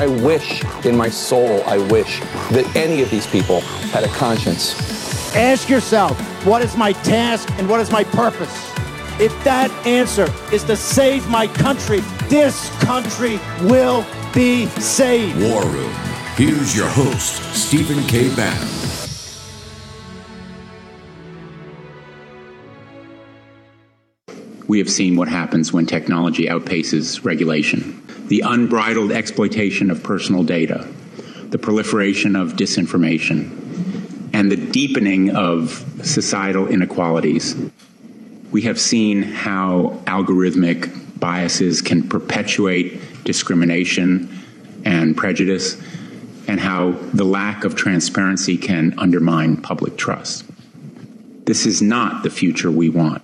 I wish in my soul, I wish that any of these people had a conscience. Ask yourself, what is my task and what is my purpose? If that answer is to save my country, this country will be saved. War Room. Here's your host, Stephen K. Bannon. We have seen what happens when technology outpaces regulation. The unbridled exploitation of personal data, the proliferation of disinformation, and the deepening of societal inequalities. We have seen how algorithmic biases can perpetuate discrimination and prejudice, and how the lack of transparency can undermine public trust. This is not the future we want.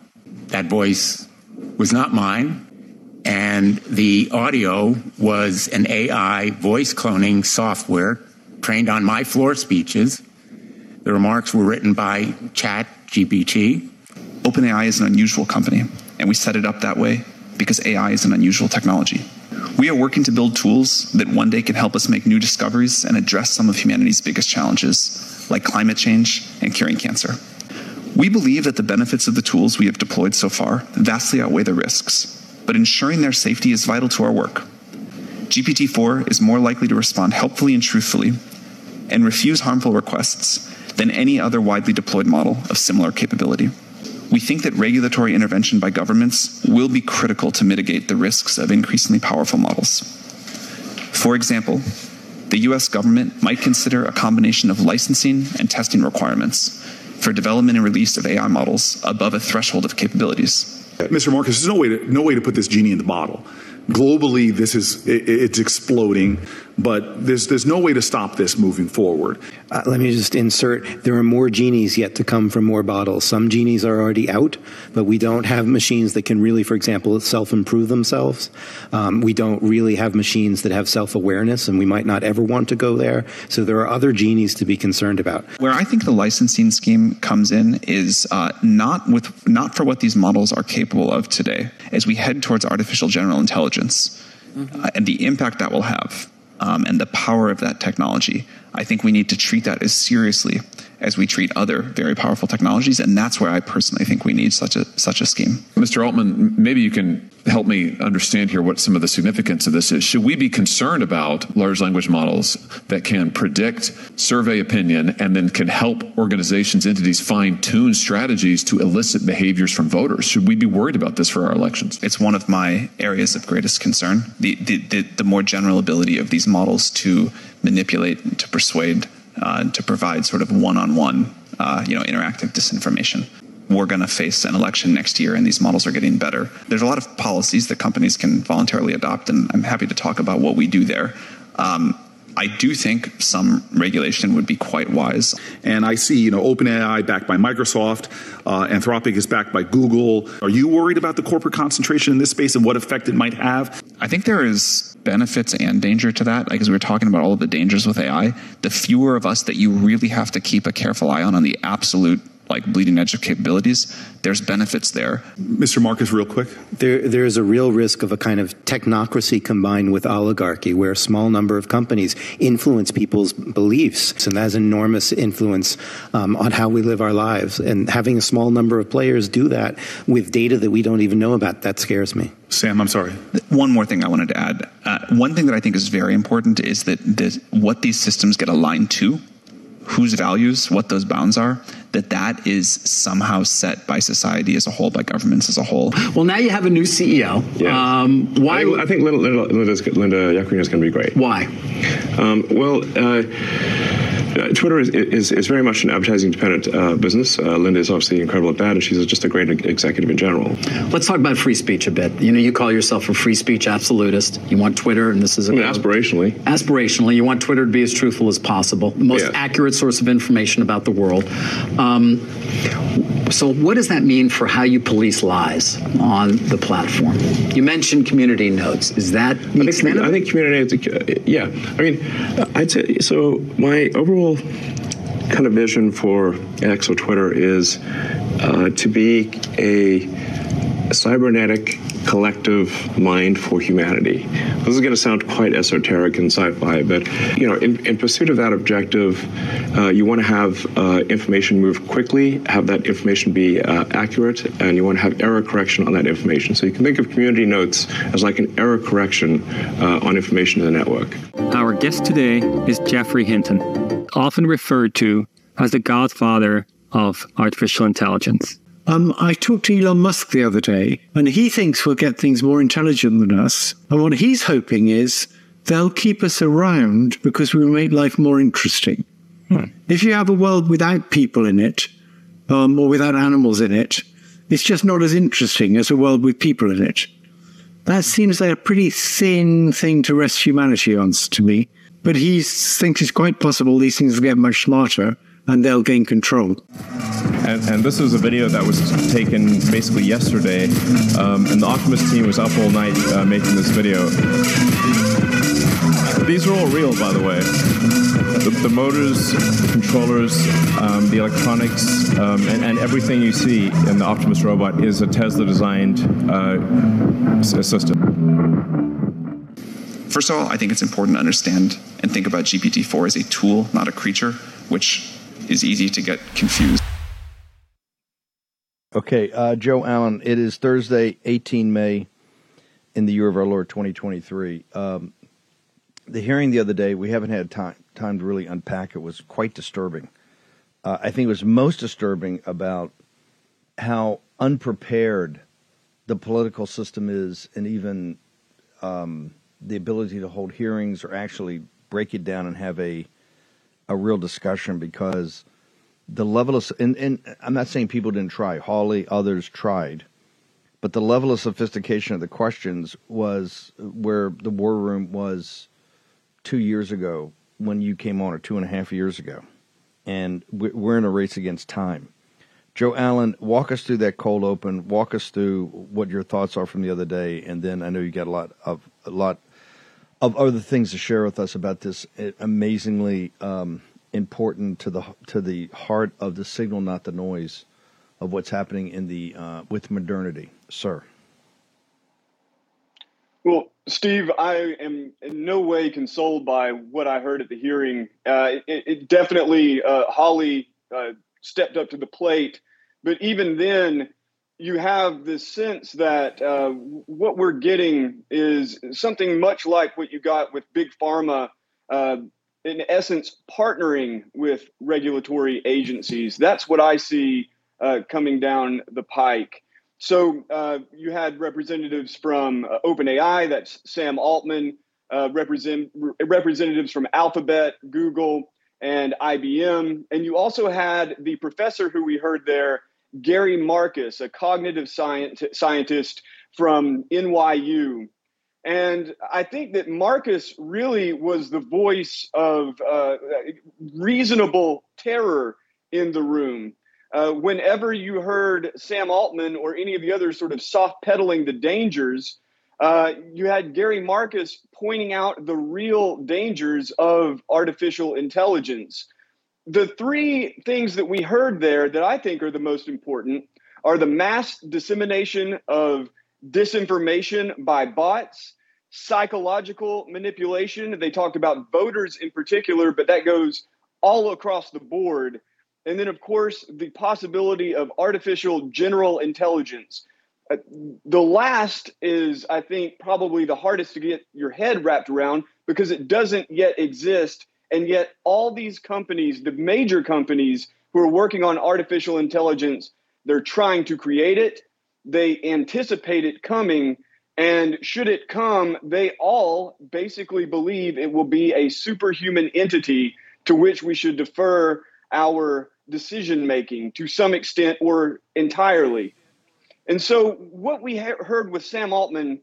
That voice was not mine, and the audio was an AI voice cloning software trained on my floor speeches. The remarks were written by Chat GPT. OpenAI is an unusual company, and we set it up that way because AI is an unusual technology. We are working to build tools that one day can help us make new discoveries and address some of humanity's biggest challenges, like climate change and curing cancer. We believe that the benefits of the tools we have deployed so far vastly outweigh the risks, but ensuring their safety is vital to our work. GPT 4 is more likely to respond helpfully and truthfully and refuse harmful requests than any other widely deployed model of similar capability. We think that regulatory intervention by governments will be critical to mitigate the risks of increasingly powerful models. For example, the US government might consider a combination of licensing and testing requirements for development and release of AI models above a threshold of capabilities. Mr. Marcus, there's no way to, no way to put this genie in the bottle. Globally, this is it, it's exploding, but there's there's no way to stop this moving forward. Uh, let me just insert: there are more genies yet to come from more bottles. Some genies are already out, but we don't have machines that can really, for example, self-improve themselves. Um, we don't really have machines that have self-awareness, and we might not ever want to go there. So there are other genies to be concerned about. Where I think the licensing scheme comes in is uh, not with not for what these models are capable of today. As we head towards artificial general intelligence mm-hmm. uh, and the impact that will have um, and the power of that technology, I think we need to treat that as seriously as we treat other very powerful technologies, and that's where I personally think we need such a such a scheme. Mr. Altman, maybe you can help me understand here what some of the significance of this is. Should we be concerned about large language models that can predict, survey opinion, and then can help organizations, entities fine tune strategies to elicit behaviors from voters? Should we be worried about this for our elections? It's one of my areas of greatest concern. The the, the, the more general ability of these models to manipulate, to persuade uh, to provide sort of one-on-one, uh, you know, interactive disinformation. We're going to face an election next year, and these models are getting better. There's a lot of policies that companies can voluntarily adopt, and I'm happy to talk about what we do there. Um, I do think some regulation would be quite wise. And I see, you know, OpenAI backed by Microsoft, uh, Anthropic is backed by Google. Are you worried about the corporate concentration in this space and what effect it might have? I think there is benefits and danger to that. Like as we were talking about all of the dangers with AI, the fewer of us that you really have to keep a careful eye on on the absolute like bleeding edge of capabilities, there's benefits there. Mr. Marcus, real quick. There, there is a real risk of a kind of technocracy combined with oligarchy, where a small number of companies influence people's beliefs, and that has enormous influence um, on how we live our lives. And having a small number of players do that with data that we don't even know about, that scares me. Sam, I'm sorry. One more thing I wanted to add. Uh, one thing that I think is very important is that, that what these systems get aligned to whose values, what those bounds are, that that is somehow set by society as a whole, by governments as a whole. Well, now you have a new CEO. Yeah. Um, why? I, I think Linda, Linda, Linda, Linda Yaccarino is going to be great. Why? Um, well, uh, uh, Twitter is, is, is, very much an advertising dependent uh, business. Uh, Linda is obviously incredible at that, and she's just a great executive in general. Let's talk about free speech a bit. You know, you call yourself a free speech absolutist. You want Twitter, and this is I mean, aspirationally. Aspirationally, you want Twitter to be as truthful as possible, the most yeah. accurate source of information about the world. Um, so, what does that mean for how you police lies on the platform? You mentioned community notes. Is that I think, I think community notes, uh, yeah. I mean, I'd say so. My overall kind of vision for X or Twitter is uh, to be a cybernetic collective mind for humanity. This is going to sound quite esoteric and sci-fi, but you know, in, in pursuit of that objective, uh, you want to have uh, information move quickly, have that information be uh, accurate, and you want to have error correction on that information. So you can think of community notes as like an error correction uh, on information in the network. Our guest today is Geoffrey Hinton, often referred to as the godfather of artificial intelligence. Um, I talked to Elon Musk the other day, and he thinks we'll get things more intelligent than us. And what he's hoping is they'll keep us around because we'll make life more interesting. Hmm. If you have a world without people in it, um, or without animals in it, it's just not as interesting as a world with people in it. That seems like a pretty thin thing to rest humanity on to me. But he thinks it's quite possible these things will get much smarter and they'll gain control. And, and, this is a video that was taken basically yesterday, um, and the Optimus team was up all night uh, making this video. These are all real, by the way. The, the motors, the controllers, um, the electronics, um, and, and, everything you see in the Optimus robot is a Tesla-designed uh, system. First of all, I think it's important to understand and think about GPT-4 as a tool, not a creature, which is easy to get confused. Okay, uh, Joe Allen, it is Thursday, 18 May, in the year of our Lord 2023. Um, the hearing the other day, we haven't had time, time to really unpack it, was quite disturbing. Uh, I think it was most disturbing about how unprepared the political system is, and even um, the ability to hold hearings or actually break it down and have a a real discussion because the level of and, and I'm not saying people didn't try. Hawley, others tried, but the level of sophistication of the questions was where the war room was two years ago when you came on, or two and a half years ago, and we're in a race against time. Joe Allen, walk us through that cold open. Walk us through what your thoughts are from the other day, and then I know you got a lot of a lot of other things to share with us about this eh, amazingly um, important to the to the heart of the signal, not the noise, of what's happening in the uh, with modernity, sir. Well, Steve, I am in no way consoled by what I heard at the hearing. Uh, it, it, definitely, uh, Hawley uh, stepped up to the plate, but even then, you have this sense that uh, what we're getting is something much like what you got with big pharma uh, in essence partnering with regulatory agencies. That's what i see uh, coming down the pike. So uh, you had representatives from uh, openai that's sam altman uh, represent, representatives from alphabet google and ibm and you also had the professor who we heard there Gary Marcus, a cognitive scientist from NYU. And I think that Marcus really was the voice of uh, reasonable terror in the room. Uh, whenever you heard Sam Altman or any of the others sort of soft pedaling the dangers, uh, you had Gary Marcus pointing out the real dangers of artificial intelligence the three things that we heard there that I think are the most important are the mass dissemination of disinformation by bots, psychological manipulation. They talked about voters in particular, but that goes all across the board. And then, of course, the possibility of artificial general intelligence. Uh, the last is, I think, probably the hardest to get your head wrapped around because it doesn't yet exist and yet, all these companies, the major companies who are working on artificial intelligence, they're trying to create it. They anticipate it coming. And should it come, they all basically believe it will be a superhuman entity to which we should defer our decision making to some extent or entirely. And so, what we ha- heard with Sam Altman,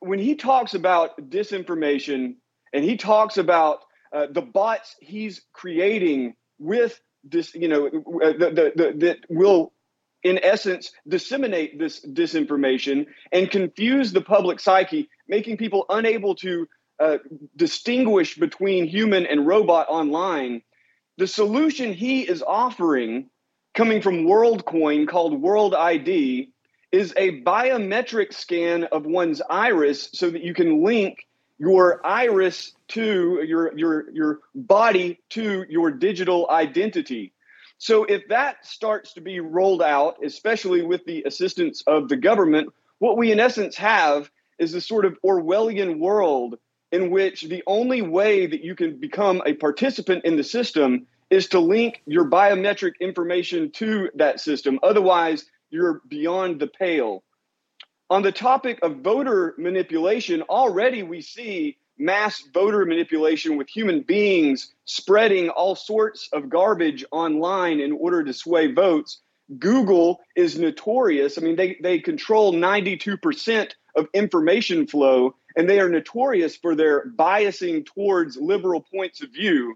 when he talks about disinformation and he talks about uh, the bots he's creating with this, you know, uh, the, the, the, that will, in essence, disseminate this disinformation and confuse the public psyche, making people unable to uh, distinguish between human and robot online. The solution he is offering, coming from WorldCoin called World ID, is a biometric scan of one's iris so that you can link your iris to your your your body to your digital identity. So if that starts to be rolled out, especially with the assistance of the government, what we in essence have is a sort of Orwellian world in which the only way that you can become a participant in the system is to link your biometric information to that system. Otherwise, you're beyond the pale. On the topic of voter manipulation, already we see mass voter manipulation with human beings spreading all sorts of garbage online in order to sway votes. Google is notorious. I mean, they, they control 92% of information flow, and they are notorious for their biasing towards liberal points of view.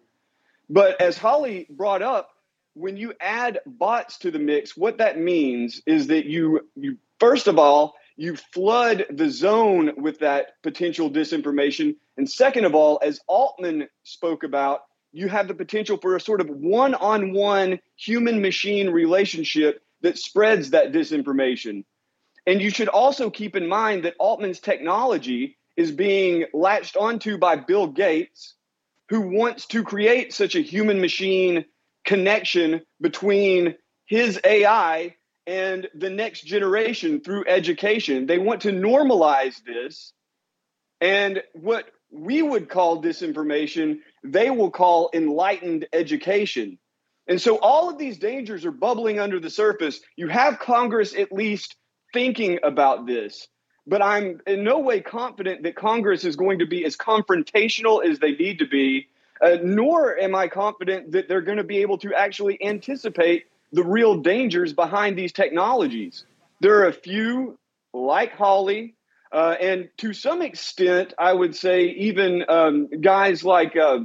But as Hawley brought up, when you add bots to the mix, what that means is that you you first of all you flood the zone with that potential disinformation, and second of all, as Altman spoke about, you have the potential for a sort of one-on-one human-machine relationship that spreads that disinformation. And you should also keep in mind that Altman's technology is being latched onto by Bill Gates, who wants to create such a human machine connection between his AI and the next generation through education. They want to normalize this. And what we would call disinformation, they will call enlightened education. And so all of these dangers are bubbling under the surface. You have Congress at least thinking about this. But I'm in no way confident that Congress is going to be as confrontational as they need to be uh, nor am I confident that they're going to be able to actually anticipate the real dangers behind these technologies. There are a few, like Hawley, uh, and to some extent, I would say even um, guys like uh,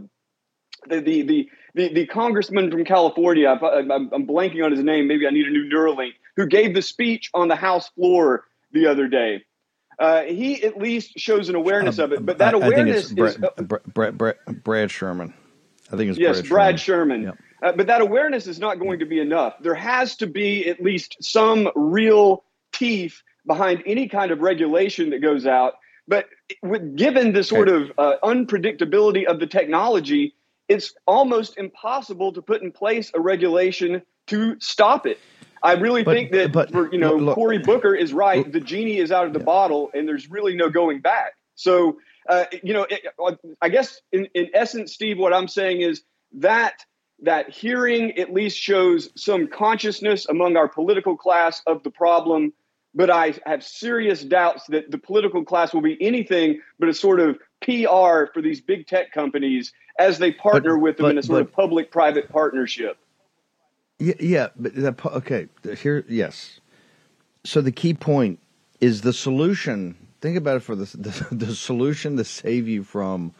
the, the, the the the congressman from California, I'm, I'm, blanking on his name. Maybe I need a new Neuralink. Who gave the speech on the House floor the other day? Uh, he at least shows an awareness of it. But that I, awareness I think it's is uh, Brad, Brad, Brad, Sherman. I think it's yes, Brad, Brad Sherman. Sherman. Yep. Uh, but that awareness is not going to be enough. There has to be at least some real teeth behind any kind of regulation that goes out. But with, given the sort of uh, unpredictability of the technology, it's almost impossible to put in place a regulation to stop it. I really But- think that but- for, you know look- Cory Booker is right. The genie is out of the bottle, and there's really no going back. So uh, you know, it, I guess in, in essence, Steve, what I'm saying is that that hearing at least shows some consciousness among our political class of the problem. But I have serious doubts that the political class will be anything but a sort of PR for these big tech companies as they partner with them but- in a sort but- of public-private partnership. Yeah, yeah, but the, okay, here, yes. So the key point is the solution. Think about it for the, the the solution to save you from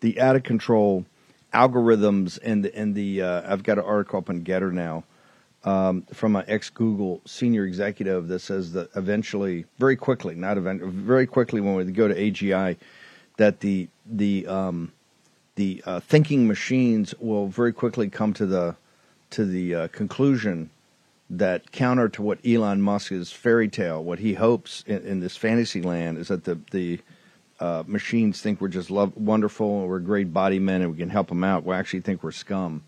the out of control algorithms and the, and the. Uh, I've got an article up on Gettr now um, from an ex Google senior executive that says that eventually, very quickly, not event, very quickly when we go to AGI, that the the um, the uh, thinking machines will very quickly come to the to the uh, conclusion that counter to what Elon Musk's fairy tale, what he hopes in, in this fantasy land is that the the uh, machines think we're just love, wonderful and we're great body men and we can help them out. We actually think we're scum,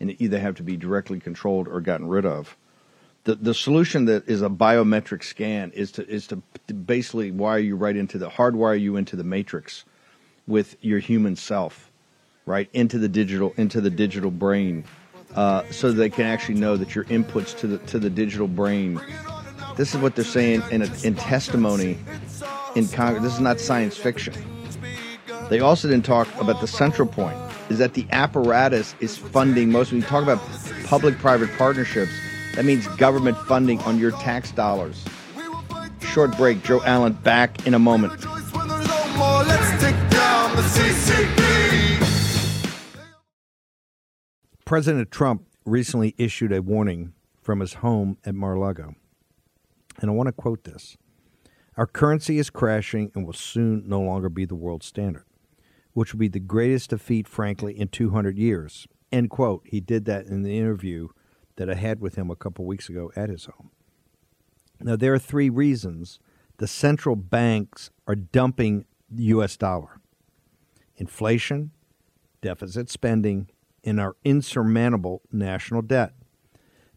and either have to be directly controlled or gotten rid of. The the solution that is a biometric scan is to is to basically wire you right into the hardwire you into the matrix with your human self, right into the digital into the digital brain uh, so they can actually know that your inputs to the to the digital brain. This is what they're saying in a, in testimony in Congress. This is not science fiction. They also didn't talk about the central point. is that the apparatus is funding most. When you talk about public-private partnerships, that means government funding on your tax dollars. Short break. Joe Allen back in a moment. President Trump recently issued a warning from his home at Mar-a-Lago. And I want to quote this. Our currency is crashing and will soon no longer be the world standard, which will be the greatest defeat, frankly, in 200 years. End quote. He did that in the interview that I had with him a couple weeks ago at his home. Now, there are three reasons the central banks are dumping the U.S. dollar inflation, deficit spending, and our insurmountable national debt.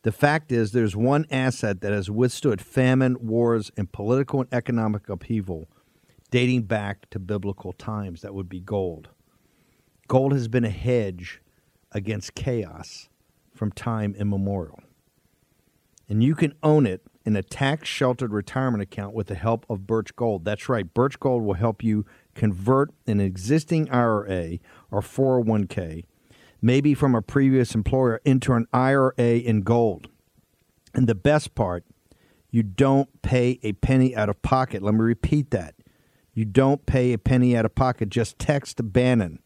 The fact is, there's one asset that has withstood famine, wars, and political and economic upheaval dating back to biblical times. That would be gold. Gold has been a hedge against chaos from time immemorial. And you can own it in a tax sheltered retirement account with the help of Birch Gold. That's right, Birch Gold will help you convert an existing IRA or 401k maybe from a previous employer, into an IRA in gold. And the best part, you don't pay a penny out of pocket. Let me repeat that. You don't pay a penny out of pocket. Just text Bannon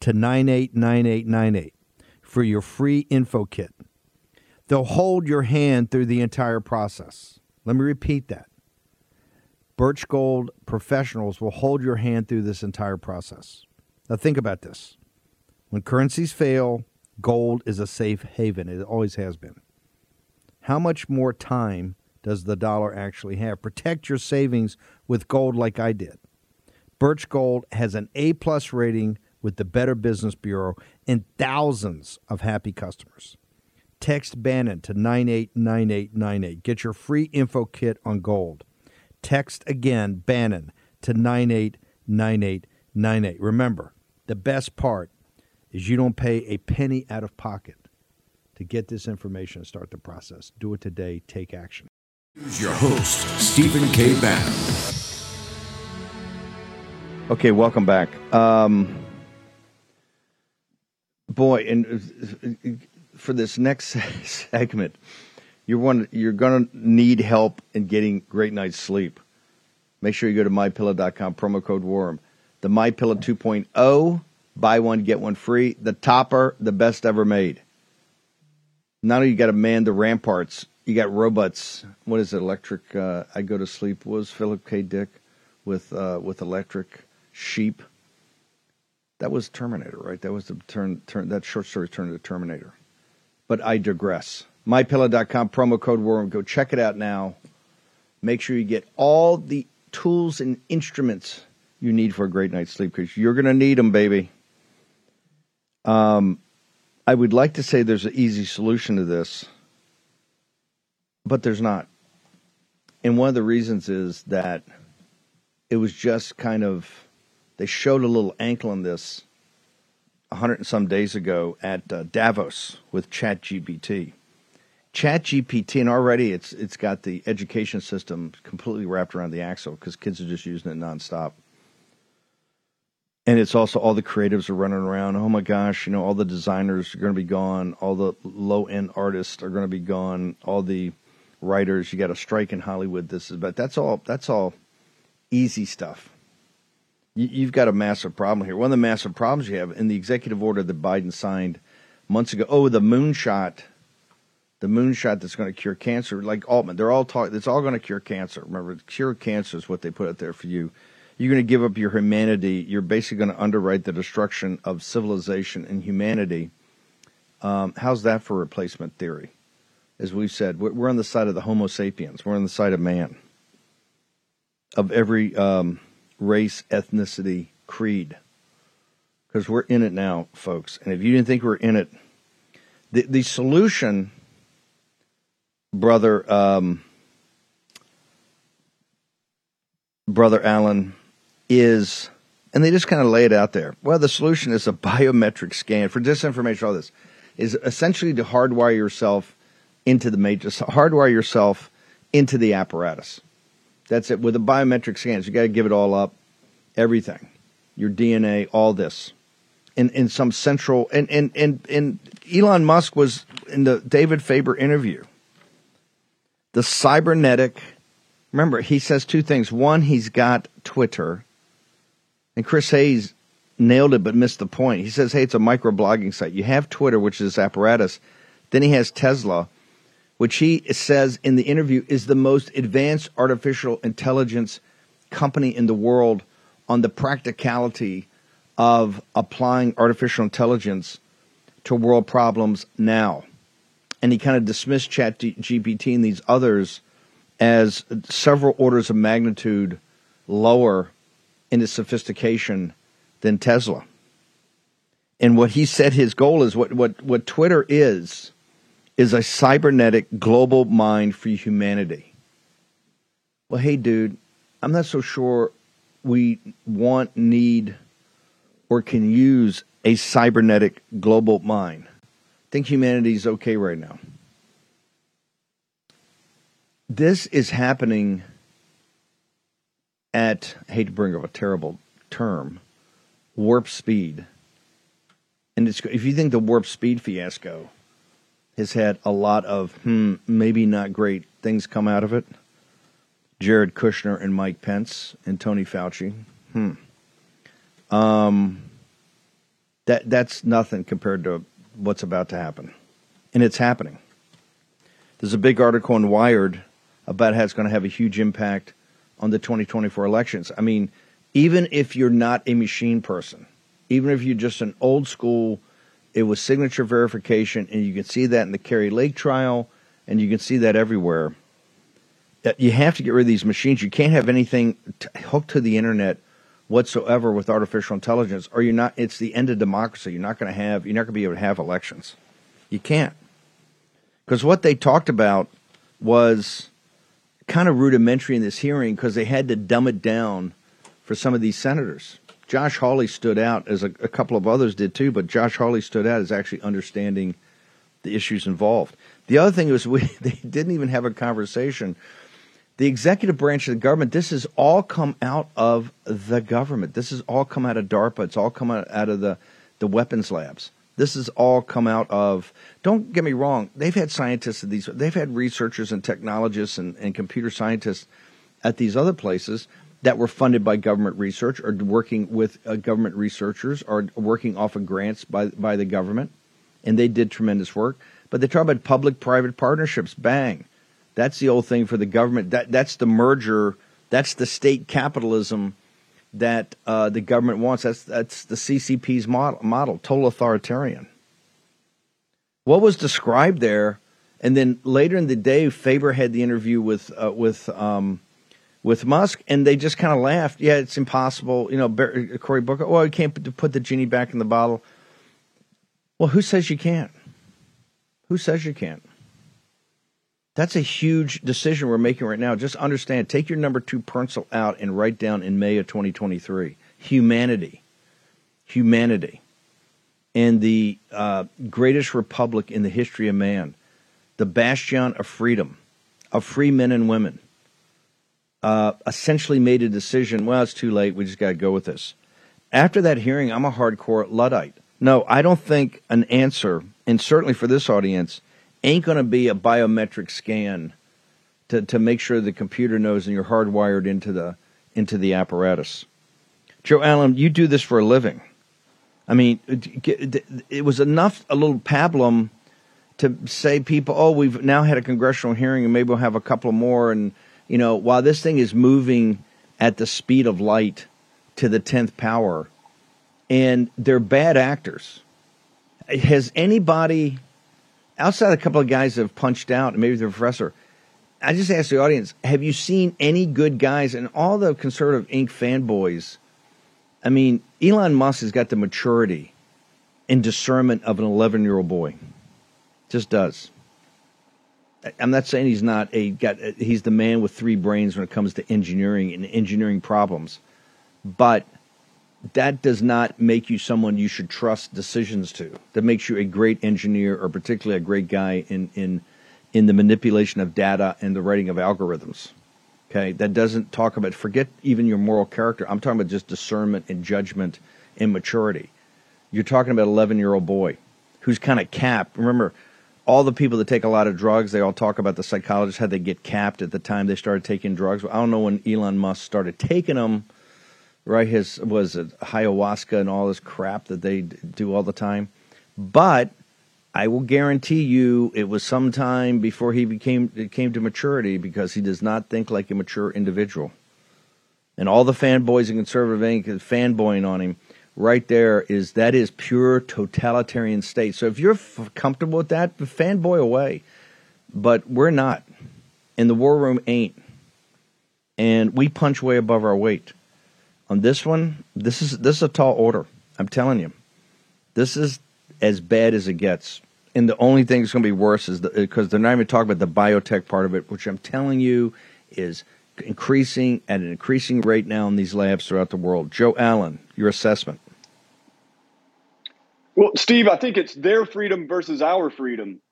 to 989898 for your free info kit. They'll hold your hand through the entire process. Let me repeat that. Birch Gold professionals will hold your hand through this entire process. Now, think about this. When currencies fail, gold is a safe haven. It always has been. How much more time does the dollar actually have? Protect your savings with gold like I did. Birch Gold has an A plus rating with the Better Business Bureau and thousands of happy customers. Text Bannon to 989898. Get your free info kit on gold. Text again Bannon to 989898. Remember, the best part is you don't pay a penny out of pocket to get this information and start the process. Do it today. Take action. Here's your host, Stephen K. Bannon. Okay, welcome back. Um, boy, and for this next segment, you're one you're going to need help in getting great night's sleep. Make sure you go to mypillow.com promo code WARM. The MyPillow 2.0 buy one get one free. The topper, the best ever made. Not only you got to man the ramparts, you got robots. What is it? Electric. Uh, I go to sleep. was Philip K. Dick with uh, with electric sheep? That was Terminator, right? That was the turn. Turn that short story turned into Terminator. But I digress. MyPillow.com promo code Worm. Go check it out now. Make sure you get all the tools and instruments you need for a great night's sleep because you're going to need them, baby. Um, I would like to say there's an easy solution to this, but there's not. And one of the reasons is that it was just kind of, they showed a little ankle in this a hundred and some days ago at uh, Davos with ChatGPT. ChatGPT, and already it's it's got the education system completely wrapped around the axle because kids are just using it nonstop and it's also all the creatives are running around. Oh my gosh, you know, all the designers are going to be gone. All the low end artists are going to be gone. All the writers, you got a strike in Hollywood. This is, but that's all. That's all easy stuff. You, have got a massive problem here. One of the massive problems you have in the executive order that Biden signed months ago. Oh, the moonshot, the moonshot that's going to cure cancer. Like Altman, they're all talking. It's all going to cure cancer. Remember, cure cancer is what they put out there for you you're going to give up your humanity. You're basically going to underwrite the destruction of civilization and humanity. Um, how's that for replacement theory? As we've said, we're on the side of the Homo sapiens. We're on the side of man, of every um, race, ethnicity, creed. Because we're in it now, folks. And if you didn't think we are in it, the, the solution, brother, um, brother Allen, is, and they just kind of lay it out there. Well, the solution is a biometric scan for disinformation. All this is essentially to hardwire yourself into the matrix, hardwire yourself into the apparatus. That's it. With the biometric scans, you got to give it all up, everything, your DNA, all this. in, in some central and, and, and, and Elon Musk was in the David Faber interview. The cybernetic remember he says two things. One, he's got Twitter. And Chris Hayes nailed it but missed the point. He says, Hey, it's a microblogging site. You have Twitter, which is apparatus. Then he has Tesla, which he says in the interview is the most advanced artificial intelligence company in the world on the practicality of applying artificial intelligence to world problems now. And he kind of dismissed Chat GPT and these others as several orders of magnitude lower in its sophistication than Tesla. And what he said his goal is what, what, what Twitter is, is a cybernetic global mind for humanity. Well, hey, dude, I'm not so sure we want, need, or can use a cybernetic global mind. I think humanity is okay right now. This is happening at, I hate to bring up a terrible term, warp speed. And if you think the warp speed fiasco has had a lot of, hmm, maybe not great things come out of it, Jared Kushner and Mike Pence and Tony Fauci, hmm. Um, that that's nothing compared to what's about to happen, and it's happening. There's a big article in Wired about how it's going to have a huge impact on the 2024 elections. I mean, even if you're not a machine person, even if you're just an old school, it was signature verification, and you can see that in the Kari Lake trial, and you can see that everywhere. You have to get rid of these machines. You can't have anything t- hooked to the internet whatsoever with artificial intelligence, or you're not. It's the end of democracy. You're not going to have. You're not going to be able to have elections. You can't, because what they talked about was kind of rudimentary in this hearing because they had to dumb it down for some of these senators. Josh Hawley stood out, as a, a, couple of others did too, but Josh Hawley stood out as actually understanding the issues involved. The other thing was we they didn't even have a conversation. The executive branch of the government, this has all come out of the government. This has all come out of DARPA. It's all come out, out of the, the weapons labs. This has all come out of. Don't get me wrong. They've had scientists at these. They've had researchers and technologists and, and computer scientists at these other places that were funded by government research or working with uh, government researchers or working off of grants by by the government, and they did tremendous work. But they talk about public-private partnerships. Bang, that's the old thing for the government. That that's the merger. That's the state capitalism that uh, the government wants. That's that's the CCP's model, model, total authoritarian. What was described there, and then later in the day, Faber had the interview with uh, with um, with Musk, and they just kind of laughed. Yeah, it's impossible. You know, Barry, Cory Booker. Well, you can't put the genie back in the bottle. Well, who says you can't? Who says you can't? That's a huge decision we're making right now. Just understand, take your number two pencil out and write down in May of 2023 humanity. Humanity. And the uh, greatest republic in the history of man, the bastion of freedom, of free men and women, uh, essentially made a decision well, it's too late. We just got to go with this. After that hearing, I'm a hardcore Luddite. No, I don't think an answer, and certainly for this audience, ain't going to be a biometric scan to, to make sure the computer knows and you're hardwired into the into the apparatus. Joe Allen, you do this for a living. I mean, it was enough a little pablum to say people, oh, we've now had a congressional hearing and maybe we'll have a couple more. And you know, while this thing is moving at the speed of light to the tenth power, and they're bad actors. Has anybody outside a couple of guys that have punched out, and maybe the professor, I just ask the audience: Have you seen any good guys and all the conservative Inc. fanboys? I mean, Elon Musk has got the maturity and discernment of an 11 year old boy. Just does. I'm not saying he's not a got. He's the man with three brains when it comes to engineering and engineering problems, but that does not make you someone you should trust decisions to. That makes you a great engineer or particularly a great guy in in in the manipulation of data and the writing of algorithms. Okay, that doesn't talk about forget even your moral character. I'm talking about just discernment and judgment and maturity. you're talking about 11 year old boy who's kind of capped. Remember, all the people that take a lot of drugs, they all talk about the psychologists how they get capped at the time they started taking drugs. I don't know when Elon Musk started taking them. Right, his was it ayahuasca and all this crap that they do all the time. But I will guarantee you, it was sometime before he became it came to maturity because he does not think like a mature individual. And all the fanboys and conservative fanboying on him right there is that is pure totalitarian state. So if you're f- comfortable with that, fanboy away. But we're not, and the war room ain't, and we punch way above our weight. On this one, this is this is a tall order. I'm telling you, this is as bad as it gets. And the only thing that's going to be worse is because uh, they're not even talking about the biotech part of it, which I'm telling you is increasing at an increasing rate now in these labs throughout the world. Joe Allen, your assessment. Well, Steve, I think it's their freedom versus our freedom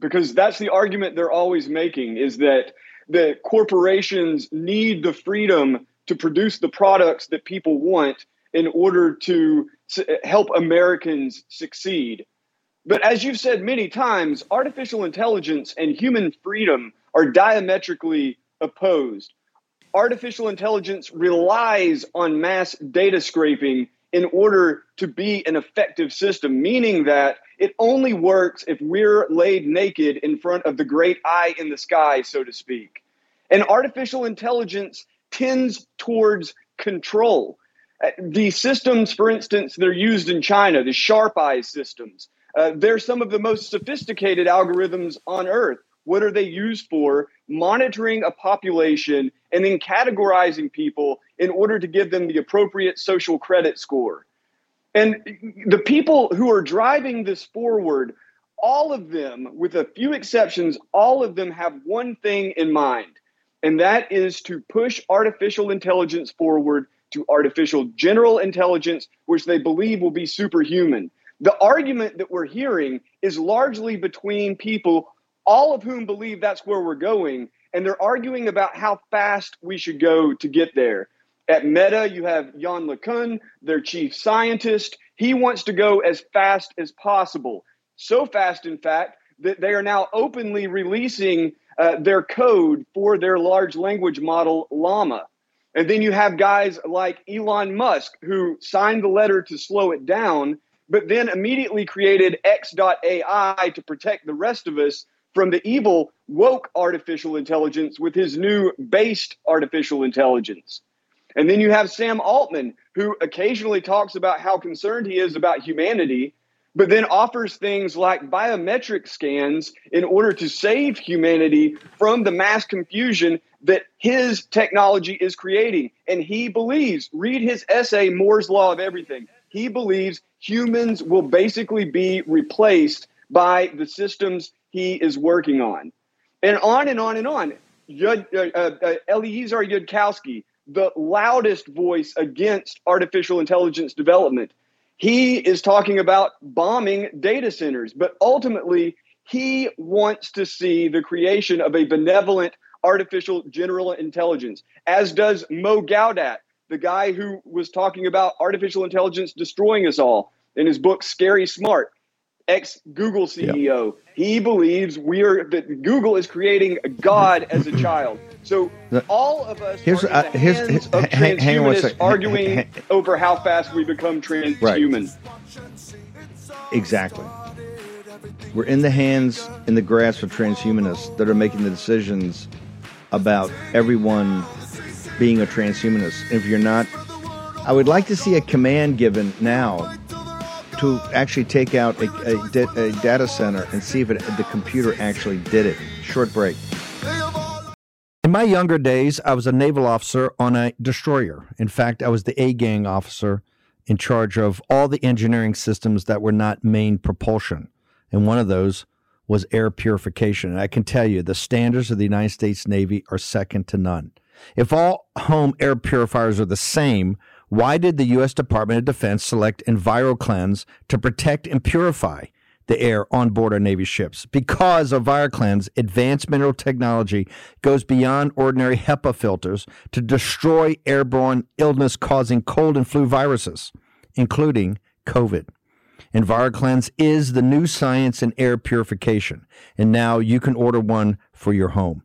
because that's the argument they're always making is that the corporations need the freedom to produce the products that people want in order to help Americans succeed. But as you've said many times, artificial intelligence and human freedom are diametrically opposed. Artificial intelligence relies on mass data scraping in order to be an effective system, meaning that it only works if we're laid naked in front of the great eye in the sky, so to speak. And artificial intelligence tends towards control. Uh, the systems, for instance, that are used in China, the sharp eyes systems, uh, they're some of the most sophisticated algorithms on earth. What are they used for? Monitoring a population and then categorizing people in order to give them the appropriate social credit score. And the people who are driving this forward, all of them, with a few exceptions, all of them have one thing in mind, and that is to push artificial intelligence forward to artificial general intelligence, which they believe will be superhuman. The argument that we're hearing is largely between people, all of whom believe that's where we're going, and they're arguing about how fast we should go to get there. At Meta, you have Yann LeCun, their chief scientist. He wants to go as fast as possible. So fast, in fact, that they are now openly releasing uh, their code for their large language model, Llama. And then you have guys like Elon Musk, who signed the letter to slow it down, but then immediately created X.AI to protect the rest of us from the evil woke artificial intelligence with his new based artificial intelligence. And then you have Sam Altman, who occasionally talks about how concerned he is about humanity, but then offers things like biometric scans in order to save humanity from the mass confusion that his technology is creating. And he believes, read his essay, Moore's Law of Everything. He believes humans will basically be replaced by the systems he is working on. And on and on and on. Yud, uh, uh, uh, Eliezer Yudkowsky, the loudest voice against artificial intelligence development, he is talking about bombing data centers. But ultimately, he wants to see the creation of a benevolent artificial general intelligence, as does Mo Gawdat, the guy who was talking about artificial intelligence destroying us all in his book Scary Smart ex Google CEO. He believes we are that Google is creating God as a child. So all of us here's, are in uh, the here's, hands of hang, transhumanists arguing hang, hang, over how fast we become transhuman. Right. Exactly. We're in the hands, in the grasp of transhumanists that are making the decisions about everyone being a transhumanist. If you're not, I would like to see a command given now to actually take out a, a, a data center and see if it, the computer actually did it. Short break. In my younger days, I was a naval officer on a destroyer. In fact, I was the A gang officer in charge of all the engineering systems that were not main propulsion. And one of those was air purification. And I can tell you, the standards of the United States Navy are second to none. If all home air purifiers are the same, why did the U.S. Department of Defense select EnviroKlenz to protect and purify the air on board our Navy ships? Because EnviroKlenz advanced mineral technology goes beyond ordinary HEPA filters to destroy airborne illness causing cold and flu viruses, including COVID. EnviroKlenz is the new science in air purification, and now you can order one for your home.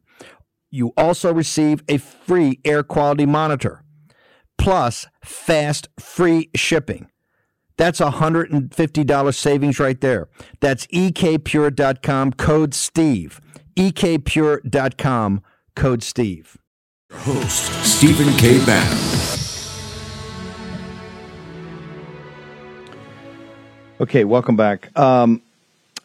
You also receive a free air quality monitor plus fast free shipping. That's a $150 savings right there. That's ekpure.com code STEVE. ekpure.com code STEVE. Host Stephen K. Bannon. Okay, welcome back. Um,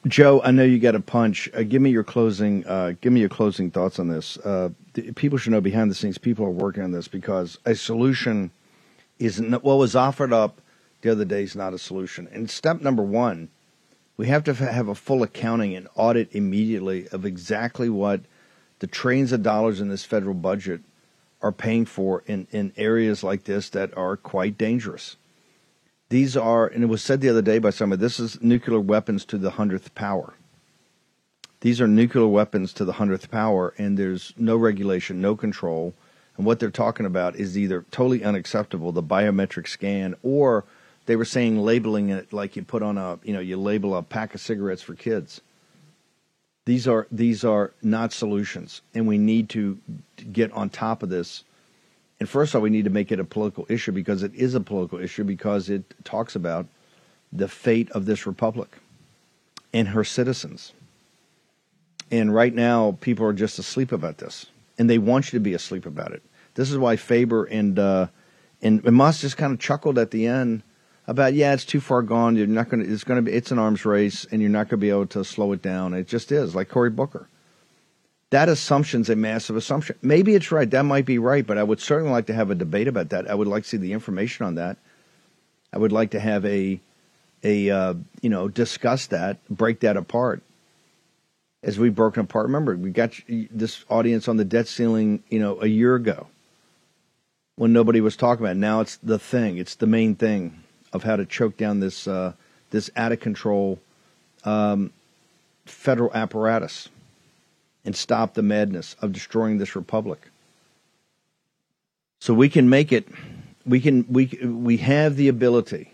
Joe, I know you got a punch. Uh, give me your closing. Uh, give me your closing thoughts on this. Uh, people should know behind the scenes. People are working on this because a solution is not, what was offered up the other day is not a solution. And step number one, we have to have a full accounting and audit immediately of exactly what the trillions of dollars in this federal budget are paying for in, in areas like this that are quite dangerous. These are, and it was said the other day by somebody, this is nuclear weapons to the hundredth power. These are nuclear weapons to the hundredth power, and there's no regulation, no control. And what they're talking about is either totally unacceptable, the biometric scan, or they were saying labeling it like you put on a, you know, you label a pack of cigarettes for kids. These are these are not solutions, and we need to get on top of this and first of all, we need to make it a political issue because it is a political issue because it talks about the fate of this republic and her citizens. And right now, people are just asleep about this, and they want you to be asleep about it. This is why Faber and uh, and, and Musk just kind of chuckled at the end about, yeah, it's too far gone. You're not going to. It's going to be. It's an arms race, and you're not going to be able to slow it down. It just is like Cory Booker that assumption's a massive assumption. Maybe it's right. That might be right, but I would certainly like to have a debate about that. I would like to see the information on that. I would like to have a a uh, you know discuss that, break that apart. As we've broken apart, remember we got this audience on the debt ceiling, you know, a year ago when nobody was talking about it. Now it's the thing. It's the main thing of how to choke down this uh, this out of control um, federal apparatus and stop the madness of destroying this republic. So we can make it. We can we we have the ability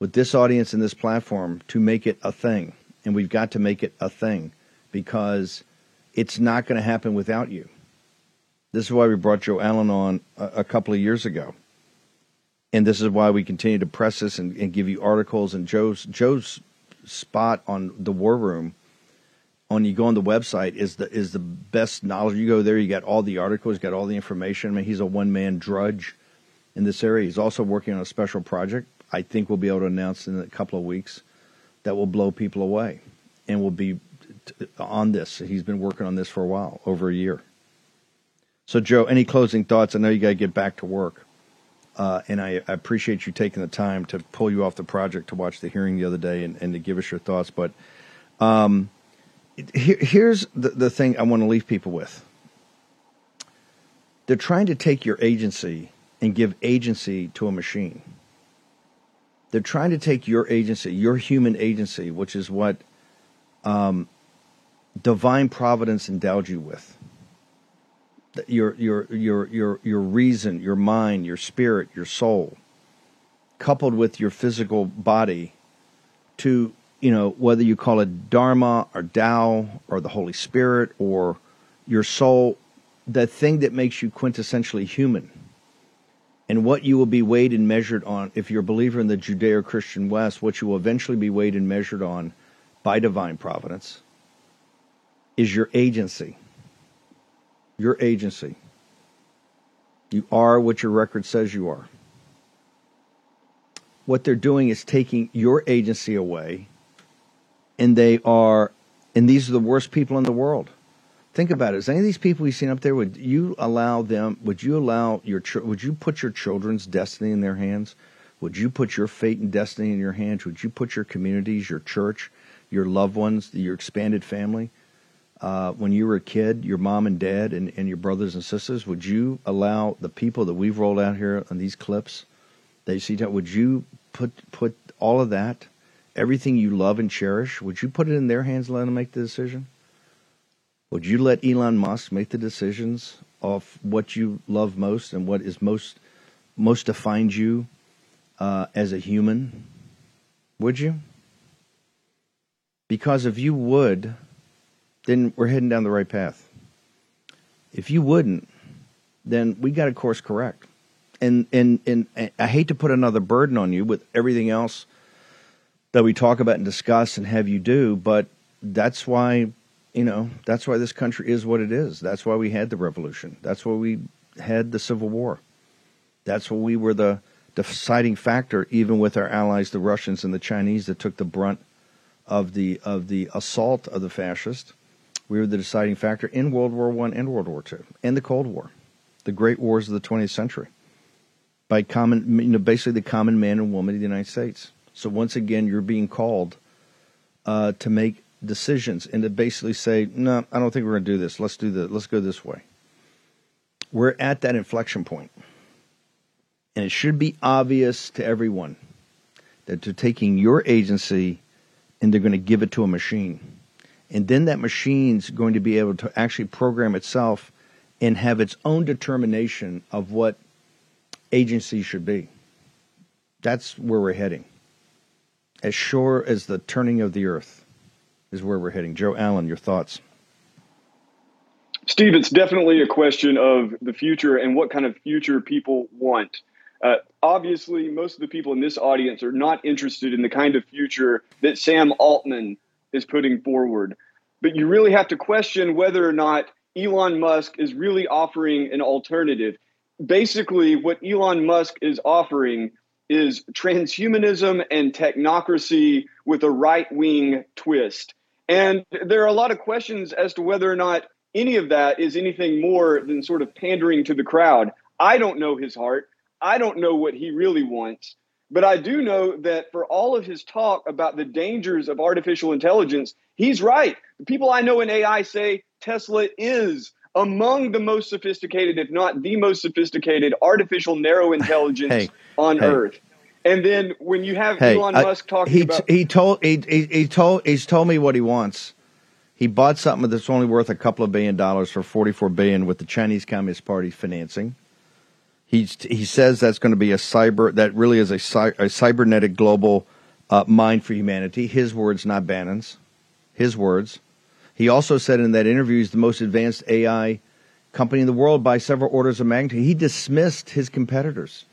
with this audience and this platform to make it a thing, and we've got to make it a thing because it's not going to happen without you. This is why we brought Joe Allen on a, a, couple of years ago, and this is why we continue to press this and, and give you articles. And Joe's Joe's spot on the War Room on you go on the website is the is the best knowledge. You go there, you got all the articles, got all the information. I mean, he's a one man drudge in this area. He's also working on a special project. I think we'll be able to announce in a couple of weeks that will blow people away, and will be t- on this. He's been working on this for a while, over a year. So, Joe, any closing thoughts? I know you got to get back to work. Uh, and I, I, appreciate you taking the time to pull you off the project to watch the hearing the other day and, and to give us your thoughts. But um, here, here's the, the thing I want to leave people with. They're trying to take your agency and give agency to a machine. They're trying to take your agency, your human agency, which is what um, divine providence endowed you with. Your, your, your, your, your reason, your mind, your spirit, your soul, coupled with your physical body to you know, whether you call it Dharma or Tao or the Holy Spirit or your soul, the thing that makes you quintessentially human. And what you will be weighed and measured on, if you're a believer in the Judeo Christian West, what you will eventually be weighed and measured on by divine providence is your agency. Your agency. You are what your record says you are. What they're doing is taking your agency away and they are, and these are the worst people in the world. Think about it. Is any of these people you've seen up there? Would you allow them? Would you allow your? Would you put your children's destiny in their hands? Would you put your fate and destiny in your hands? Would you put your communities, your church, your loved ones, your expanded family, uh, when you were a kid, your mom and dad and, and your brothers and sisters, would you allow the people that we've rolled out here on these clips they see that, would you put put all of that, everything you love and cherish, would you put it in their hands and let them make the decision? Would you let Elon Musk make the decisions of what you love most and what is most most defines you uh, as a human? Would you? Because if you would, then we're heading down the right path. If you wouldn't, then we got a course correct. And, and and I hate to put another burden on you with everything else that we talk about and discuss and have you do, but that's why you know that's why this country is what it is. That's why we had the revolution. That's why we had the Civil War. That's why we were the deciding factor, even with our allies, the Russians and the Chinese, that took the brunt of the of the assault of the fascists we were the deciding factor in World War One and World War Two and the Cold War, the great wars of the 20th century. By common, you know, basically the common man and woman of the United States. So once again, you're being called uh, to make decisions and to basically say, no, I don't think we're going to do this. Let's do the, let's go this way. We're at that inflection point, and it should be obvious to everyone that they're taking your agency and they're going to give it to a machine and then that machine's going to be able to actually program itself and have its own determination of what agency should be. That's where we're heading. As sure as the turning of the earth is where we're heading. Joe Allen, your thoughts? Steve, it's definitely a question of the future and what kind of future people want. Uh, obviously, most of the people in this audience are not interested in the kind of future that Sam Altman is putting forward. But you really have to question whether or not Elon Musk is really offering an alternative. Basically, what Elon Musk is offering is transhumanism and technocracy with a right wing twist. And there are a lot of questions as to whether or not any of that is anything more than sort of pandering to the crowd. I don't know his heart. I don't know what he really wants. But I do know that for all of his talk about the dangers of artificial intelligence, he's right. The people I know in AI say Tesla is among the most sophisticated, if not the most sophisticated, artificial narrow intelligence hey, on hey. Earth. And then when you have hey, Elon Musk talking he, about, he told he, he, he told he's told me what he wants. He bought something that's only worth a couple of billion dollars for forty four billion with the Chinese Communist Party financing. He he says that's going to be a cyber that really is a, a cybernetic global uh, mind for humanity. His words, not Bannon's. His words. He also said in that interview he's the most advanced AI company in the world by several orders of magnitude. He dismissed his competitors.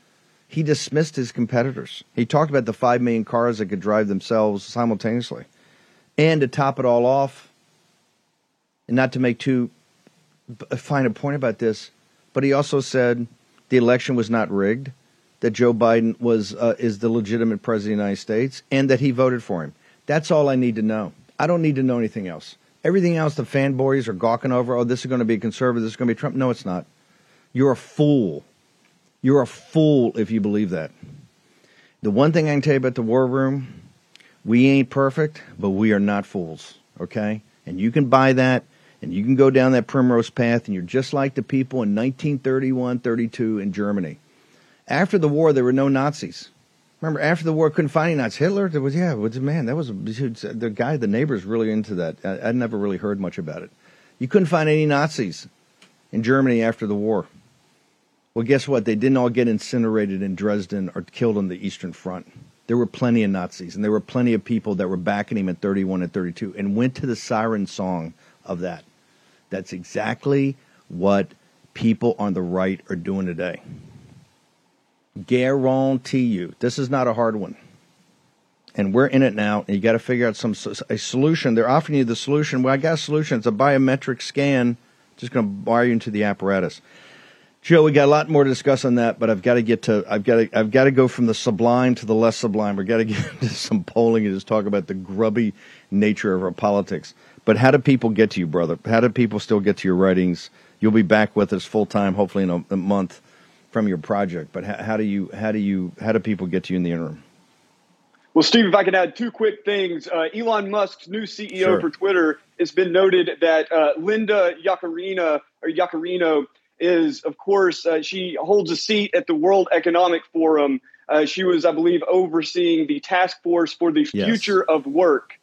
He dismissed his competitors. He talked about the five million cars that could drive themselves simultaneously. And to top it all off, and not to make too fine a point about this, but he also said the election was not rigged, that Joe Biden was uh, is the legitimate president of the United States, and that he voted for him. That's all I need to know. I don't need to know anything else. Everything else the fanboys are gawking over, oh, this is going to be conservative, this is going to be Trump. No, it's not. You're a fool. You're a fool if you believe that. The one thing I can tell you about the war room, we ain't perfect, but we are not fools, okay? And you can buy that and you can go down that primrose path and you're just like the people in 1931 32 in Germany. After the war, there were no Nazis. Remember, after the war, couldn't find any Nazis. Hitler, there was, yeah, was, man, that was the guy, the neighbor's really into that. I, I'd never really heard much about it. You couldn't find any Nazis in Germany after the war. Well, guess what? They didn't all get incinerated in Dresden or killed on the Eastern Front. There were plenty of Nazis, and there were plenty of people that were backing him in 31 and 32 and went to the siren song of that. That's exactly what people on the right are doing today. Guarantee you, this is not a hard one. And we're in it now, and you got to figure out some a solution. They're offering you the solution. Well, I got a solution. It's a biometric scan. Just going to wire you into the apparatus. Joe, we got a lot more to discuss on that, but I've got to get to I've got to I've got to go from the sublime to the less sublime. We've got to get into some polling and just talk about the grubby nature of our politics. But how do people get to you, brother? How do people still get to your writings? You'll be back with us full time, hopefully in a, a, month from your project. But how, how, do you how do you how do people get to you in the interim? Well, Steve, if I could add two quick things. Uh, Elon Musk's new CEO sure. for Twitter, it's been noted that uh, Linda Yaccarino or Yaccarino is, of course, uh, she holds a seat at the World Economic Forum. Uh, she was, I believe, overseeing the task force for the yes. future of work.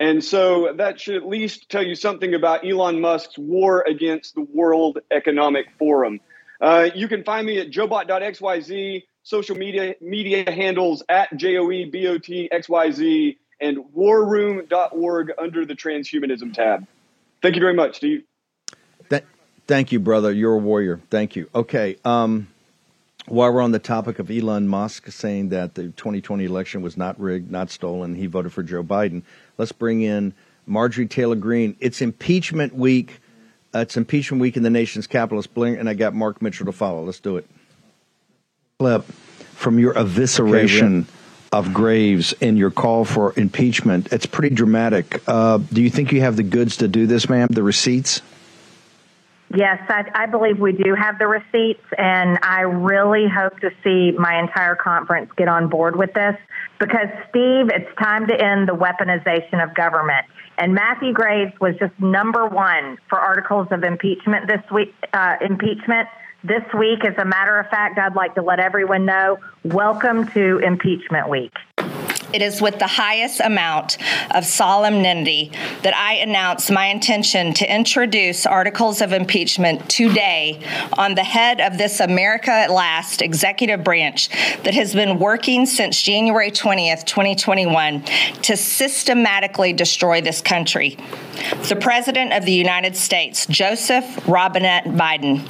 And so that should at least tell you something about Elon Musk's war against the World Economic Forum. Uh, you can find me at joebot.xyz, social media media handles at joebotxyz, and warroom.org under the transhumanism tab. Thank you very much, Steve. Thank you, brother. You're a warrior. Thank you. Okay. Um, while we're on the topic of Elon Musk saying that the 2020 election was not rigged, not stolen, he voted for Joe Biden, let's bring in Marjorie Taylor Greene. It's impeachment week. Uh, it's impeachment week in the nation's capital. Let's bring, and I got Mark Mitchell to follow. Let's do it. Clip from your evisceration okay, of Graves and your call for impeachment. It's pretty dramatic. Uh, do you think you have the goods to do this, ma'am? The receipts? Yes, I, I, believe we do have the receipts, and I really hope to see my entire conference get on board with this because, Steve, it's time to end the weaponization of government. And Matthew Graves was just number one for articles of impeachment this week. Uh, impeachment this week. As a matter of fact, I'd like to let everyone know welcome to impeachment week. It is with the highest amount of solemnity that I announce my intention to introduce articles of impeachment today on the head of this America at Last executive branch that has been working since January 20th, 2021 to systematically destroy this country. The President of the United States, Joseph Robinette Biden.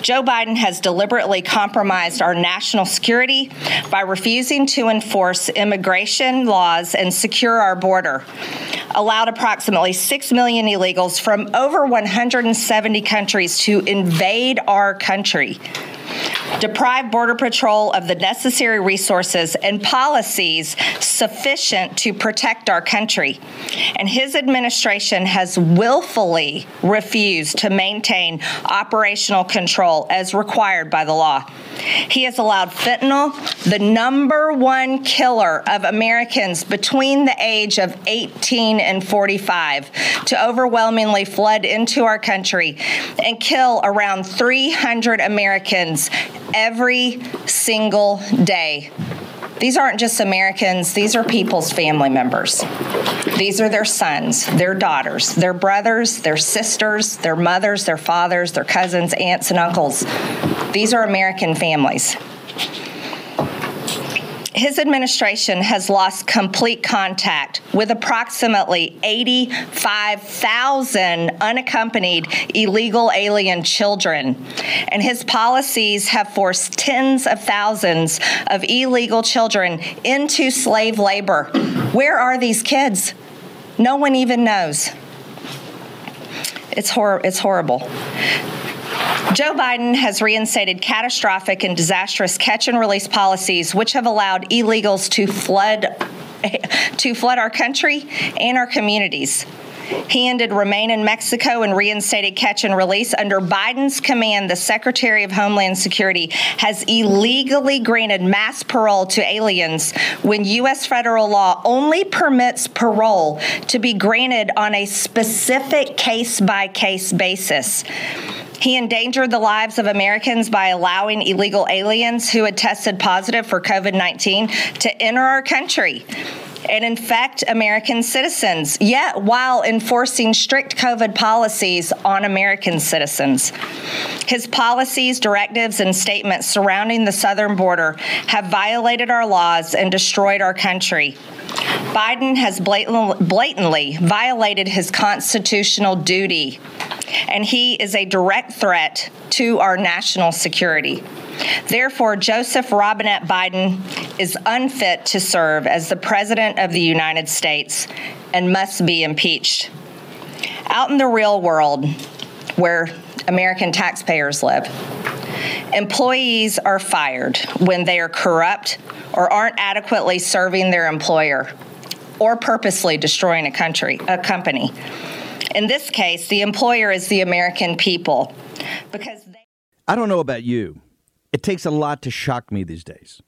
Joe Biden has deliberately compromised our national security by refusing to enforce immigration laws and secure our border, allowed approximately 6 million illegals from over 170 countries to invade our country deprive Border Patrol of the necessary resources and policies sufficient to protect our country. And his administration has willfully refused to maintain operational control as required by the law. He has allowed fentanyl, the number one killer of Americans between the age of 18 and 45, to overwhelmingly flood into our country and kill around 300 Americans every single day. These aren't just Americans, these are people's family members. These are their sons, their daughters, their brothers, their sisters, their mothers, their fathers, their cousins, aunts, and uncles. These are American families his administration has lost complete contact with approximately 85,000 unaccompanied illegal alien children. And his policies have forced tens of thousands of illegal children into slave labor. Where are these kids? No one even knows. It's, hor- it's horrible. Joe Biden has reinstated catastrophic and disastrous catch and release policies, which have allowed illegals to flood to flood our country and our communities. He ended Remain in Mexico and reinstated catch and release. Under Biden's command, the Secretary of Homeland Security has illegally granted mass parole to aliens when U.S. federal law only permits parole to be granted on a specific case by case basis. He endangered the lives of Americans by allowing illegal aliens who had tested positive for COVID 19 to enter our country and infect American citizens, yet while enforcing strict COVID policies on American citizens. His policies, directives, and statements surrounding the southern border have violated our laws and destroyed our country. Biden has blatantly violated his constitutional duty, and he is a direct threat to our national security. Therefore, Joseph Robinette Biden is unfit to serve as the President of the United States and must be impeached. Out in the real world, where American taxpayers live, employees are fired when they are corrupt or aren't adequately serving their employer or purposely destroying a country, a company. In this case, the employer is the American people because they- I don't know about you. It takes a lot to shock me these days.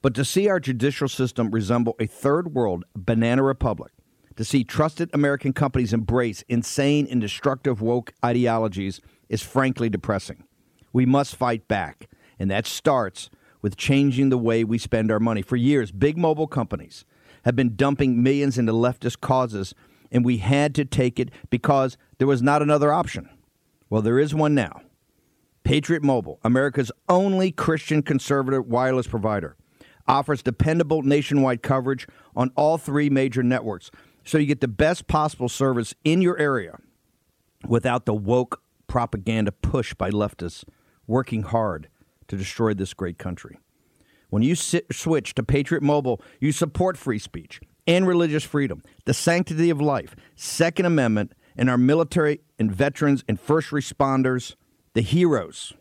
But to see our judicial system resemble a third world banana republic, to see trusted American companies embrace insane and destructive woke ideologies is frankly depressing. We must fight back, and that starts with changing the way we spend our money. For years, big mobile companies have been dumping millions into leftist causes, and we had to take it because there was not another option. Well, there is one now. Patriot Mobile, America's only Christian conservative wireless provider, offers dependable nationwide coverage on all three major networks so you get the best possible service in your area without the woke propaganda push by leftists working hard to destroy this great country. When you sit, switch to Patriot Mobile, you support free speech and religious freedom, the sanctity of life, Second Amendment, and our military and veterans and first responders, the heroes.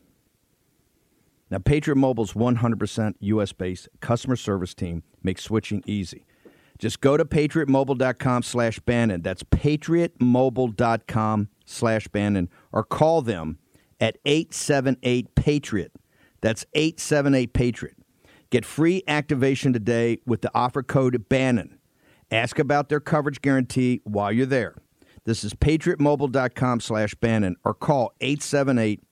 Now, Patriot Mobile's 100% U.S. based customer service team makes switching easy. Just go to patriotmobile.com slash Bannon. That's patriotmobile.com slash Bannon. Or call them at 878 Patriot. That's 878 Patriot. Get free activation today with the offer code Bannon. Ask about their coverage guarantee while you're there. This is patriotmobile.com slash Bannon or call 878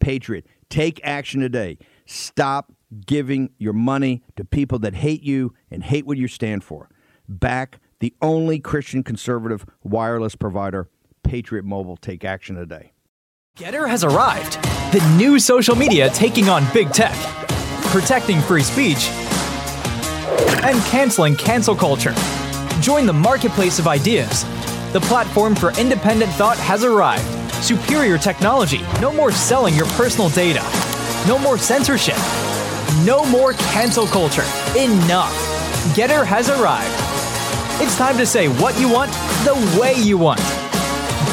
Patriot. Take action today. Stop giving your money to people that hate you and hate what you stand for back the only Christian conservative wireless provider, Patriot Mobile. Take action today. Gettr has arrived. The new social media taking on big tech, protecting free speech, and canceling cancel culture. Join the marketplace of ideas. The platform for independent thought has arrived. Superior technology. No more selling your personal data. No more censorship. No more cancel culture. Enough. Gettr has arrived. It's time to say what you want the way you want.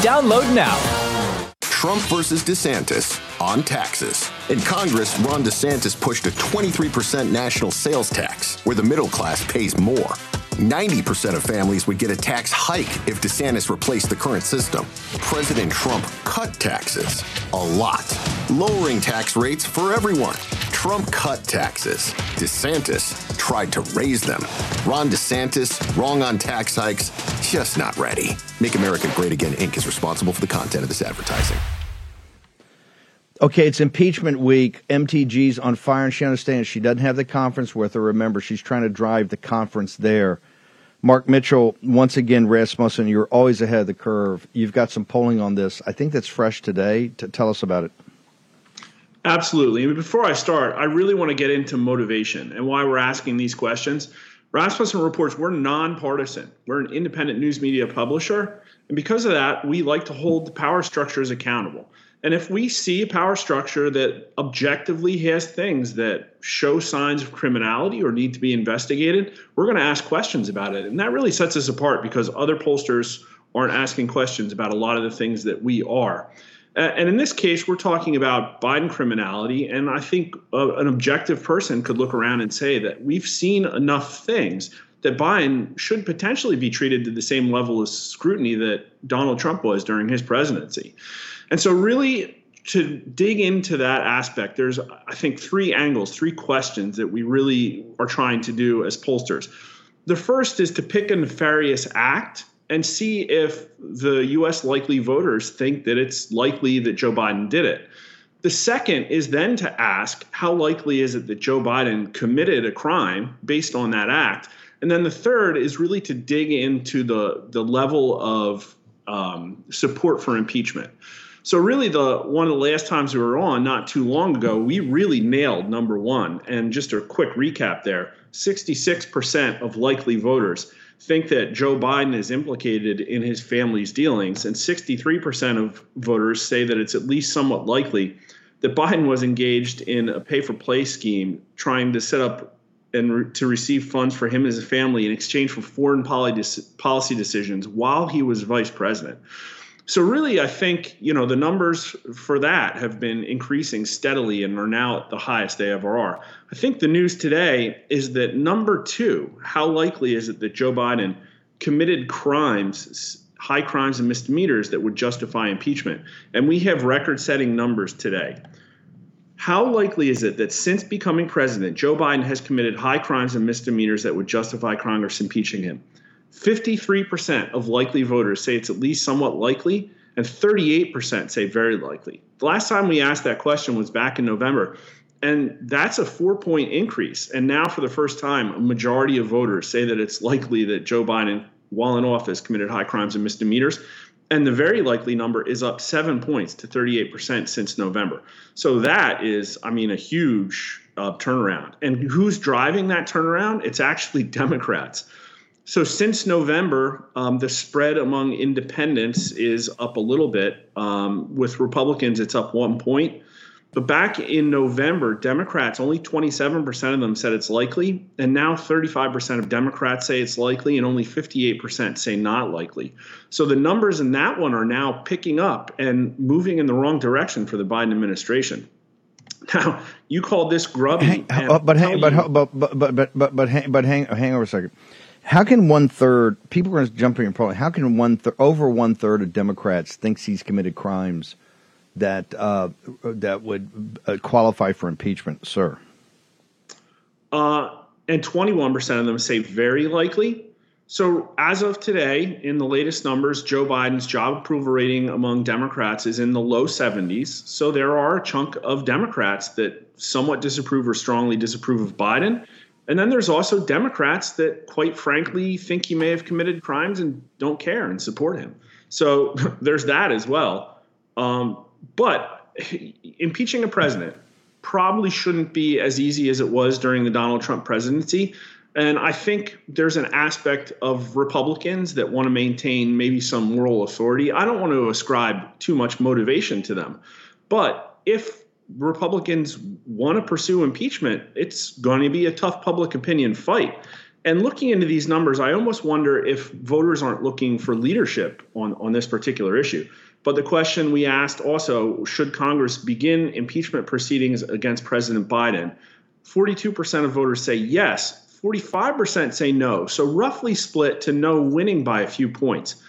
Download now. Trump versus DeSantis on taxes. In Congress, Ron DeSantis pushed a 23% national sales tax, where the middle class pays more. 90% of families would get a tax hike if DeSantis replaced the current system. President Trump cut taxes a lot, lowering tax rates for everyone. Trump cut taxes. DeSantis tried to raise them. Ron DeSantis, wrong on tax hikes, just not ready. Make America Great Again Inc. is responsible for the content of this advertising. Okay, it's impeachment week. MTG's on fire, and she understands she doesn't have the conference with her. Remember, she's trying to drive the conference there. Mark Mitchell, once again, Rasmussen, you're always ahead of the curve. You've got some polling on this. I think that's fresh today. To tell us about it. Absolutely. Before I start, I really want to get into motivation and why we're asking these questions. Rasmussen reports we're nonpartisan. We're an independent news media publisher. And because of that, we like to hold the power structures accountable. And if we see a power structure that objectively has things that show signs of criminality or need to be investigated, we're going to ask questions about it. And that really sets us apart because other pollsters aren't asking questions about a lot of the things that we are. And in this case, we're talking about Biden criminality. And I think uh, an objective person could look around and say that we've seen enough things that Biden should potentially be treated to the same level of scrutiny that Donald Trump was during his presidency. And so, really, to dig into that aspect, there's, I think, three angles, three questions that we really are trying to do as pollsters. The first is to pick a nefarious act and see if the US likely voters think that it's likely that Joe Biden did it. The second is then to ask how likely is it that Joe Biden committed a crime based on that act? And then the third is really to dig into the, the level of um, support for impeachment. So really, the one of the last times we were on, not too long ago, we really nailed number one. And just a quick recap there: 66% of likely voters think that Joe Biden is implicated in his family's dealings, and 63% of voters say that it's at least somewhat likely that Biden was engaged in a pay-for-play scheme, trying to set up and re- to receive funds for him and his family in exchange for foreign policy decisions while he was vice president. So really, I think you know the numbers for that have been increasing steadily and are now at the highest they ever are. I think the news today is that number two, how likely is it that Joe Biden committed crimes, high crimes and misdemeanors that would justify impeachment? And we have record-setting numbers today. How likely is it that since becoming president, Joe Biden has committed high crimes and misdemeanors that would justify Congress impeaching him? 53% of likely voters say it's at least somewhat likely, and 38% say very likely. The last time we asked that question was back in November, and that's a four point increase. And now, for the first time, a majority of voters say that it's likely that Joe Biden, while in office, committed high crimes and misdemeanors. And the very likely number is up seven points to 38% since November. So that is, I mean, a huge uh, turnaround. And who's driving that turnaround? It's actually Democrats. So since November, um, the spread among independents is up a little bit. Um, with Republicans, it's up one point. But back in November, Democrats, only 27% of them said it's likely. And now 35% of Democrats say it's likely, and only 58% say not likely. So the numbers in that one are now picking up and moving in the wrong direction for the Biden administration. Now, you call this grubby. Hang, uh, but, hang, but, but, but, but, but, but, but, hang, but hang, hang over a second. How can one third, people are jumping in probably, how can one third, over one third of Democrats thinks he's committed crimes? that uh, that would uh, qualify for impeachment, sir? Uh, and 21% of them say very likely. So, as of today, in the latest numbers, Joe Biden's job approval rating among Democrats is in the low 70s. So, there are a chunk of Democrats that somewhat disapprove or strongly disapprove of Biden. And then there's also Democrats that, quite frankly, think he may have committed crimes and don't care and support him. So, there's that as well. Um, but impeaching a president probably shouldn't be as easy as it was during the Donald Trump presidency. And I think there's an aspect of Republicans that want to maintain maybe some moral authority. I don't want to ascribe too much motivation to them. But if Republicans want to pursue impeachment, it's going to be a tough public opinion fight. And looking into these numbers, I almost wonder if voters aren't looking for leadership on, on this particular issue. But the question we asked also should Congress begin impeachment proceedings against President Biden? 42% of voters say yes, 45% say no. So roughly split to no winning by a few points.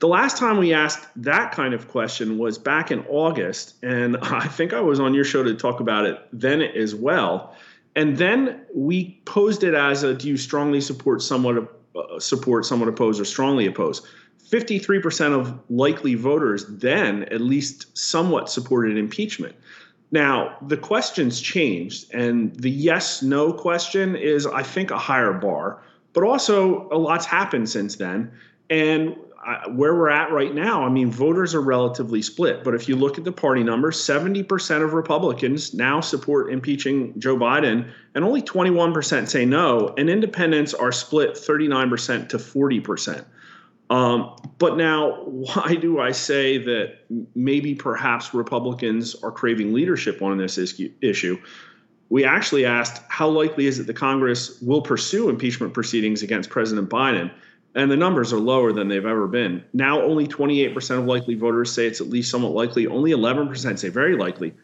The last time we asked that kind of question was back in August, and I think I was on your show to talk about it then as well. And then we posed it as a do you strongly support somewhat uh, support somewhat oppose or strongly oppose? 53% of likely voters then at least somewhat supported impeachment. Now, the questions changed, and the yes no question is, I think, a higher bar, but also a lot's happened since then. And uh, where we're at right now, I mean, voters are relatively split. But if you look at the party numbers, 70% of Republicans now support impeaching Joe Biden, and only 21% say no. And independents are split 39% to 40%. Um, but now, why do I say that maybe perhaps Republicans are craving leadership on this issue? We actually asked how likely is it the Congress will pursue impeachment proceedings against President Biden? And the numbers are lower than they've ever been. Now, only 28% of likely voters say it's at least somewhat likely, only 11% say very likely.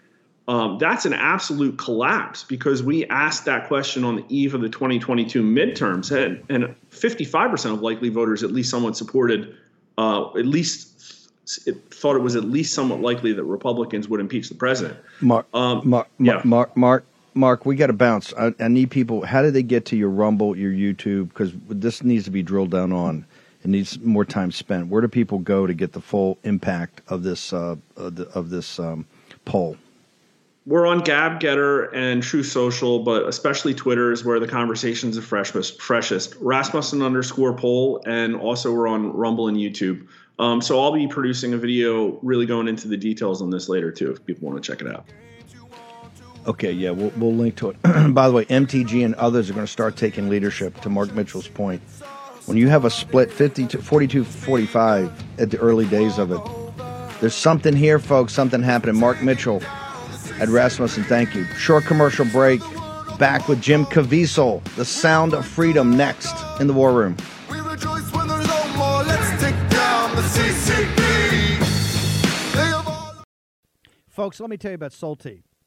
Um, that's an absolute collapse because we asked that question on the eve of the 2022 midterms, and, and 55% of likely voters at least somewhat supported, uh, at least it thought it was at least somewhat likely that Republicans would impeach the president. Mark, um, Mark, yeah. Mark, Mark, Mark, we got to bounce. I, I, need people. How do they get to your Rumble, your YouTube? Because this needs to be drilled down on. It needs more time spent. Where do people go to get the full impact of this uh, of, this um, poll? we're on Gab Gettr and Truth Social, but especially Twitter is where the conversations are freshest. freshest. Rasmussen underscore poll, and also we're on Rumble and YouTube. Um, so I'll be producing a video really going into the details on this later too, if people want to check it out. Okay, yeah, we'll, we'll link to it. By the way, MTG and others are going to start taking leadership. To Mark Mitchell's point, when you have a split 50 to 42 45 at the early days of it, there's something here, folks. Something happening. Mark Mitchell at Rasmussen. Thank you. Short commercial break. Back with Jim Caviezel, The Sound of Freedom, next in the War Room. Folks, let me tell you about Solti.